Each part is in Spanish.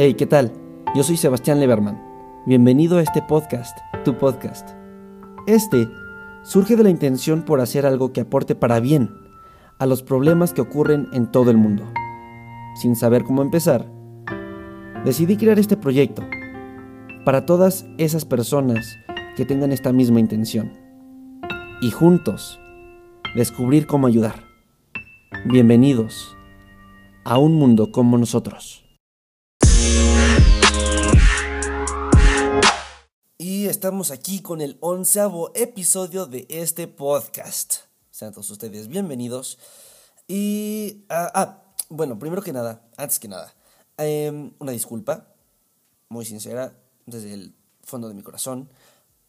Hey, ¿qué tal? Yo soy Sebastián Leberman. Bienvenido a este podcast, tu podcast. Este surge de la intención por hacer algo que aporte para bien a los problemas que ocurren en todo el mundo. Sin saber cómo empezar, decidí crear este proyecto para todas esas personas que tengan esta misma intención y juntos descubrir cómo ayudar. Bienvenidos a un mundo como nosotros. Y estamos aquí con el onceavo episodio de este podcast. Sean todos ustedes bienvenidos. Y, ah, ah bueno, primero que nada, antes que nada, em, una disculpa, muy sincera, desde el fondo de mi corazón,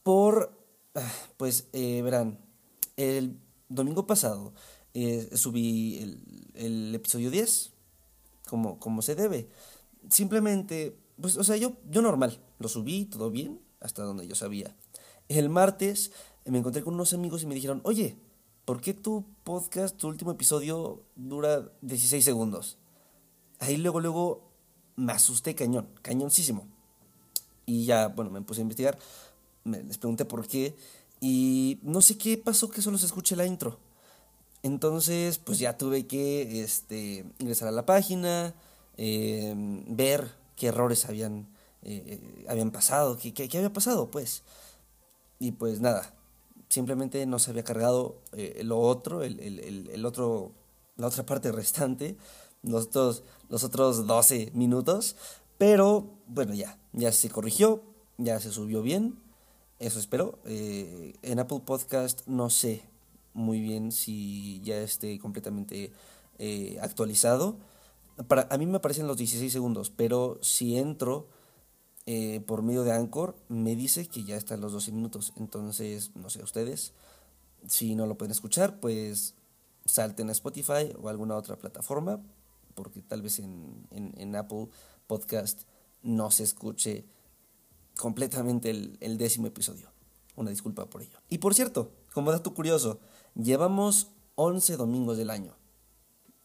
por, ah, pues, eh, verán, el domingo pasado eh, subí el, el, episodio 10, como, como se debe. Simplemente, pues, o sea, yo, yo normal, lo subí, todo bien, hasta donde yo sabía. El martes me encontré con unos amigos y me dijeron, oye, ¿por qué tu podcast, tu último episodio dura 16 segundos? Ahí luego, luego me asusté cañón, cañoncísimo. Y ya, bueno, me puse a investigar, me, les pregunté por qué y no sé qué pasó que solo se escuche la intro. Entonces, pues ya tuve que este, ingresar a la página, eh, ver qué errores habían eh, eh, habían pasado, ¿qué, ¿qué, había pasado? Pues, y pues nada, simplemente no se había cargado eh, lo otro, el, el, el, otro, la otra parte restante, los otros, los otros 12 minutos, pero bueno, ya, ya se corrigió, ya se subió bien, eso espero. en Apple Podcast no sé muy bien si ya esté completamente actualizado. Para, a mí me aparecen los 16 segundos, pero si entro eh, por medio de Anchor me dice que ya están los 12 minutos. Entonces, no sé, ustedes, si no lo pueden escuchar, pues salten a Spotify o alguna otra plataforma, porque tal vez en, Apple Podcast no se escuche completamente el, el décimo episodio. Una disculpa por ello. Y por cierto, como dato curioso, llevamos 11 domingos del año.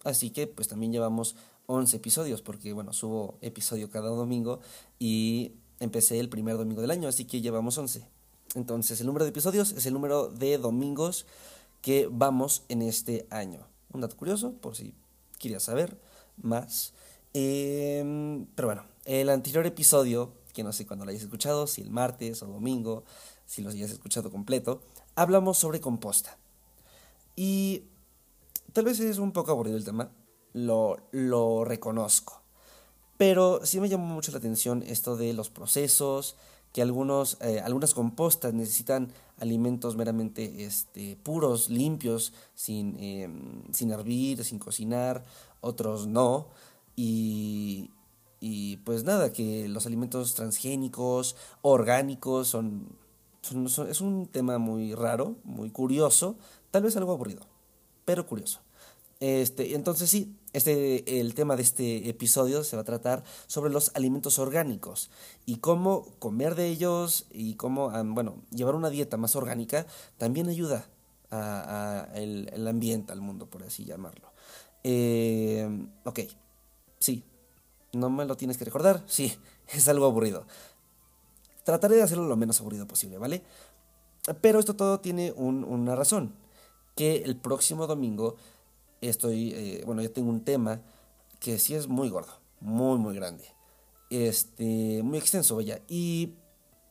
Así que pues también llevamos 11 episodios, porque bueno, subo episodio cada domingo y empecé el primer domingo del año, así que llevamos 11. Entonces, el número de episodios es el número de domingos que vamos en este año. Un dato curioso, por si querías saber más. Em, pero bueno, el anterior episodio, que no sé cuándo lo hayas escuchado, si el martes o domingo, si lo hayas escuchado completo, hablamos sobre composta. Y tal vez es un poco aburrido el tema, lo, reconozco. Pero sí me llamó mucho la atención esto de los procesos, que algunos, eh, algunas compostas necesitan alimentos meramente este, puros, limpios, sin, em, sin hervir, sin cocinar, otros no. Y, y pues nada, que los alimentos transgénicos, orgánicos, son, son, es un tema muy raro, muy curioso, tal vez algo aburrido, pero curioso. Este, entonces sí, este, el tema de este episodio se va a tratar sobre los alimentos orgánicos y cómo comer de ellos y cómo, bueno, llevar una dieta más orgánica también ayuda a, el, ambiente, al mundo, por así llamarlo. Eh, ok, sí, no me lo tienes que recordar, sí, es algo aburrido. Trataré de hacerlo lo menos aburrido posible, ¿vale? Pero esto todo tiene una razón, que el próximo domingo estoy, eh, bueno, yo tengo un tema que sí es muy gordo, muy, muy grande, este, muy extenso, vaya, y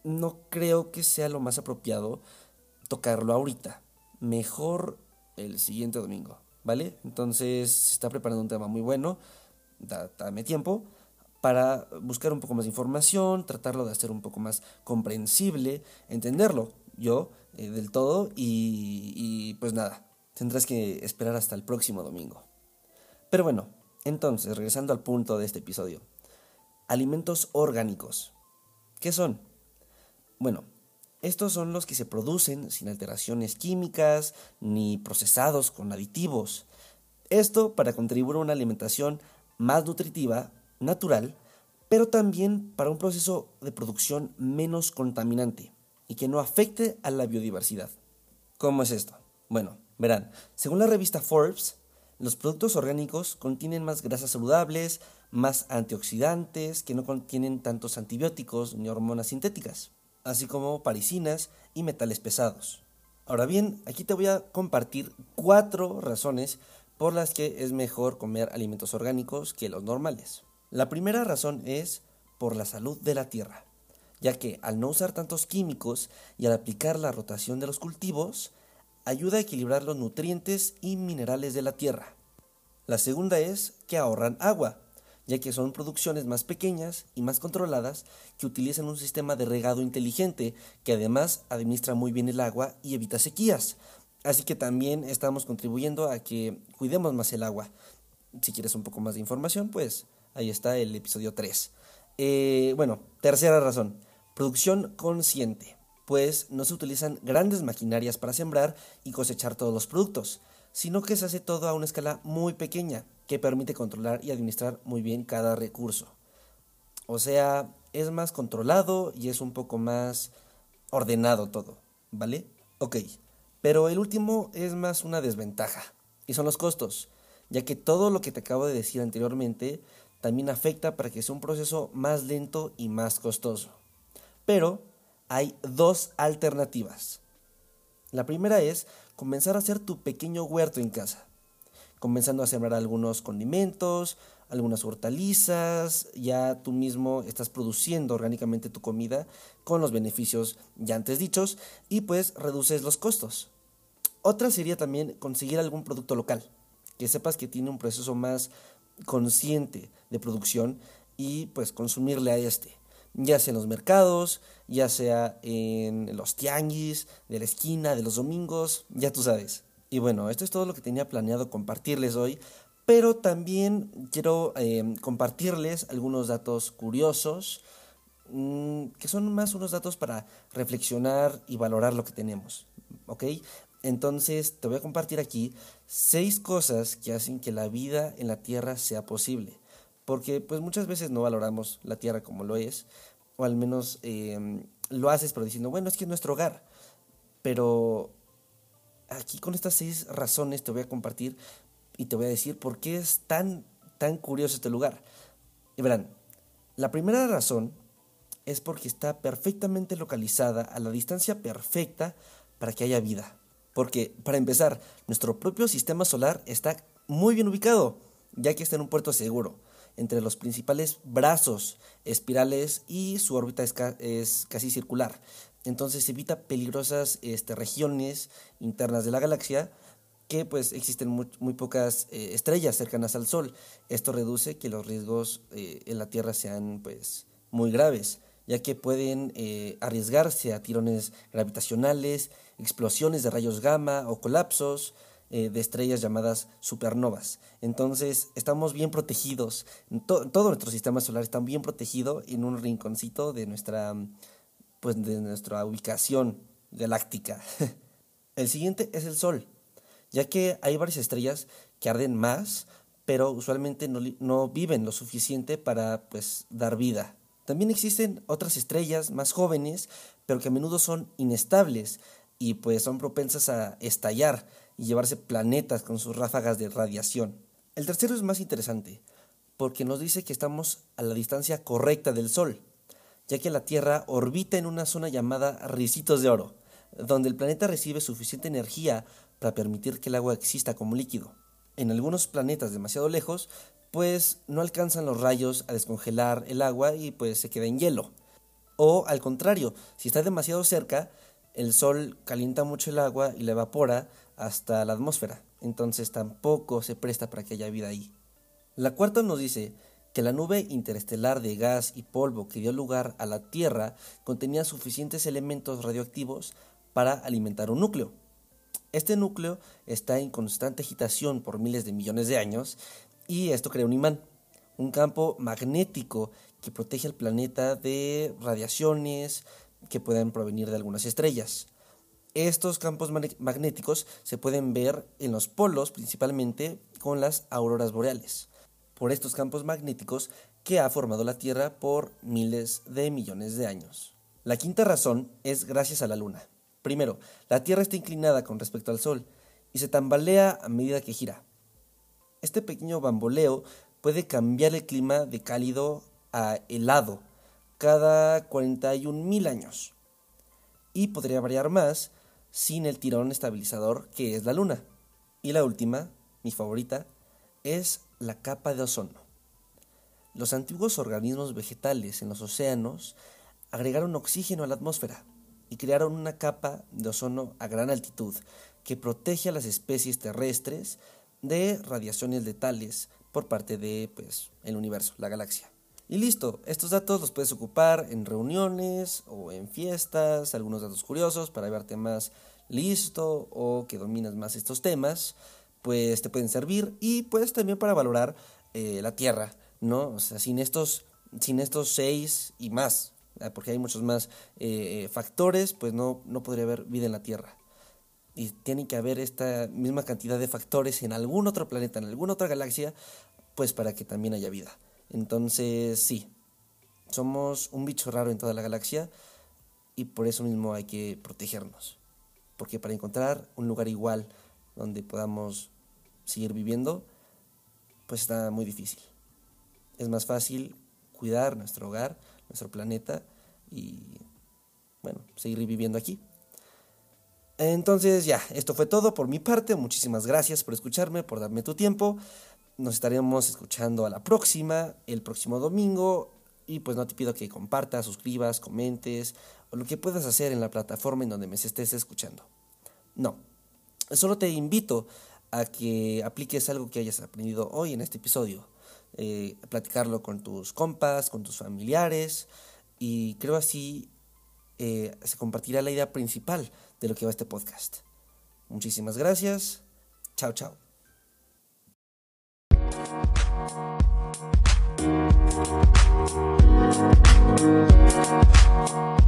no creo que sea lo más apropiado tocarlo ahorita, mejor el siguiente domingo, ¿vale? Entonces se está preparando un tema muy bueno, dame tiempo para buscar un poco más de información, tratarlo de hacer un poco más comprensible, entenderlo yo eh, del todo y, y pues nada, tendrás que esperar hasta el próximo domingo. Pero bueno, entonces, regresando al punto de este episodio. Alimentos orgánicos. ¿Qué son? Bueno, estos son los que se producen sin alteraciones químicas ni procesados con aditivos. Esto para contribuir a una alimentación más nutritiva, natural, pero también para un proceso de producción menos contaminante y que no afecte a la biodiversidad. ¿Cómo es esto? Bueno, Verán, según la revista Forbes, los productos orgánicos contienen más grasas saludables, más antioxidantes que no contienen tantos antibióticos ni hormonas sintéticas, así como parisinas y metales pesados. Ahora bien, aquí te voy a compartir cuatro razones por las que es mejor comer alimentos orgánicos que los normales. La primera razón es por la salud de la tierra, ya que al no usar tantos químicos y al aplicar la rotación de los cultivos, ayuda a equilibrar los nutrientes y minerales de la tierra. La segunda es que ahorran agua, ya que son producciones más pequeñas y más controladas que utilizan un sistema de regado inteligente que además administra muy bien el agua y evita sequías. Así que también estamos contribuyendo a que cuidemos más el agua. Si quieres un poco más de información, pues ahí está el episodio 3. Eh, bueno, tercera razón, producción consciente, pues no se utilizan grandes maquinarias para sembrar y cosechar todos los productos, sino que se hace todo a una escala muy pequeña, que permite controlar y administrar muy bien cada recurso. O sea, es más controlado y es un poco más ordenado todo, ¿vale? Ok, pero el último es más una desventaja, y son los costos, ya que todo lo que te acabo de decir anteriormente también afecta para que sea un proceso más lento y más costoso. Pero hay dos alternativas. La primera es comenzar a hacer tu pequeño huerto en casa, comenzando a sembrar algunos condimentos, algunas hortalizas, ya tú mismo estás produciendo orgánicamente tu comida con los beneficios ya antes dichos y pues reduces los costos. Otra sería también conseguir algún producto local, que sepas que tiene un proceso más consciente de producción y pues consumirle a este, ya sea en los mercados, ya sea en los tianguis, de la esquina, de los domingos, ya tú sabes. Y bueno, esto es todo lo que tenía planeado compartirles hoy, pero también quiero em, compartirles algunos datos curiosos, mm, que son más unos datos para reflexionar y valorar lo que tenemos, ¿ok? Entonces te voy a compartir aquí seis cosas que hacen que la vida en la Tierra sea posible. Porque pues muchas veces no valoramos la Tierra como lo es, o al menos em, lo haces pero diciendo, bueno, es que es nuestro hogar. Pero aquí con estas seis razones te voy a compartir y te voy a decir por qué es tan, tan curioso este lugar. Y verán, la primera razón es porque está perfectamente localizada a la distancia perfecta para que haya vida. Porque, para empezar, nuestro propio sistema solar está muy bien ubicado, ya que está en un puerto seguro, entre los principales brazos espirales y su órbita es, casi circular. Entonces evita peligrosas este, regiones internas de la galaxia que pues existen muy, pocas eh, estrellas cercanas al Sol. Esto reduce que los riesgos eh, en la Tierra sean pues muy graves ya que pueden eh, arriesgarse a tirones gravitacionales, explosiones de rayos gamma o colapsos eh, de estrellas llamadas supernovas. Entonces estamos bien protegidos, todo nuestro sistema solar está bien protegido en un rinconcito de nuestra, pues, de nuestra ubicación galáctica. el siguiente es el Sol, ya que hay varias estrellas que arden más, pero usualmente no, no viven lo suficiente para pues, dar vida. También existen otras estrellas más jóvenes, pero que a menudo son inestables y pues son propensas a estallar y llevarse planetas con sus ráfagas de radiación. El tercero es más interesante, porque nos dice que estamos a la distancia correcta del Sol, ya que la Tierra orbita en una zona llamada ricitos de oro, donde el planeta recibe suficiente energía para permitir que el agua exista como líquido. En algunos planetas demasiado lejos, pues no alcanzan los rayos a descongelar el agua y pues se queda en hielo. O al contrario, si está demasiado cerca, el sol calienta mucho el agua y la evapora hasta la atmósfera, entonces tampoco se presta para que haya vida ahí. La cuarta nos dice que la nube interestelar de gas y polvo que dio lugar a la Tierra contenía suficientes elementos radioactivos para alimentar un núcleo. Este núcleo está en constante agitación por miles de millones de años y esto crea un imán, un campo magnético que protege al planeta de radiaciones que pueden provenir de algunas estrellas. Estos campos magnéticos se pueden ver en los polos principalmente con las auroras boreales, por estos campos magnéticos que ha formado la Tierra por miles de millones de años. La quinta razón es gracias a la Luna. Primero, la Tierra está inclinada con respecto al Sol y se tambalea a medida que gira. Este pequeño bamboleo puede cambiar el clima de cálido a helado cada 41 mil años. Y podría variar más sin el tirón estabilizador que es la Luna. Y la última, mi favorita, es la capa de ozono. Los antiguos organismos vegetales en los océanos agregaron oxígeno a la atmósfera y crearon una capa de ozono a gran altitud que protege a las especies terrestres de radiaciones letales por parte de pues el universo, la galaxia. Y listo, estos datos los puedes ocupar en reuniones o en fiestas, algunos datos curiosos para verte más listo o que dominas más estos temas, pues te pueden servir y pues también para valorar eh, la Tierra, ¿no? O sea, sin estos, sin estos seis y más, porque hay muchos más eh, factores, pues no, no podría haber vida en la Tierra. Y tiene que haber esta misma cantidad de factores en algún otro planeta, en alguna otra galaxia, pues para que también haya vida. Entonces, sí, somos un bicho raro en toda la galaxia y por eso mismo hay que protegernos. Porque para encontrar un lugar igual donde podamos seguir viviendo, pues está muy difícil. Es más fácil cuidar nuestro hogar, nuestro planeta y, bueno, seguir viviendo aquí. Entonces ya, esto fue todo por mi parte. Muchísimas gracias por escucharme, por darme tu tiempo. Nos estaremos escuchando a la próxima, el próximo domingo. Y pues no te pido que compartas, suscribas, comentes o lo que puedas hacer en la plataforma en donde me estés escuchando. No, solo te invito a que apliques algo que hayas aprendido hoy en este episodio. Eh, platicarlo con tus compas, con tus familiares y creo así eh, se compartirá la idea principal de lo que va este podcast. Muchísimas gracias. Chao, chao. We'll be right.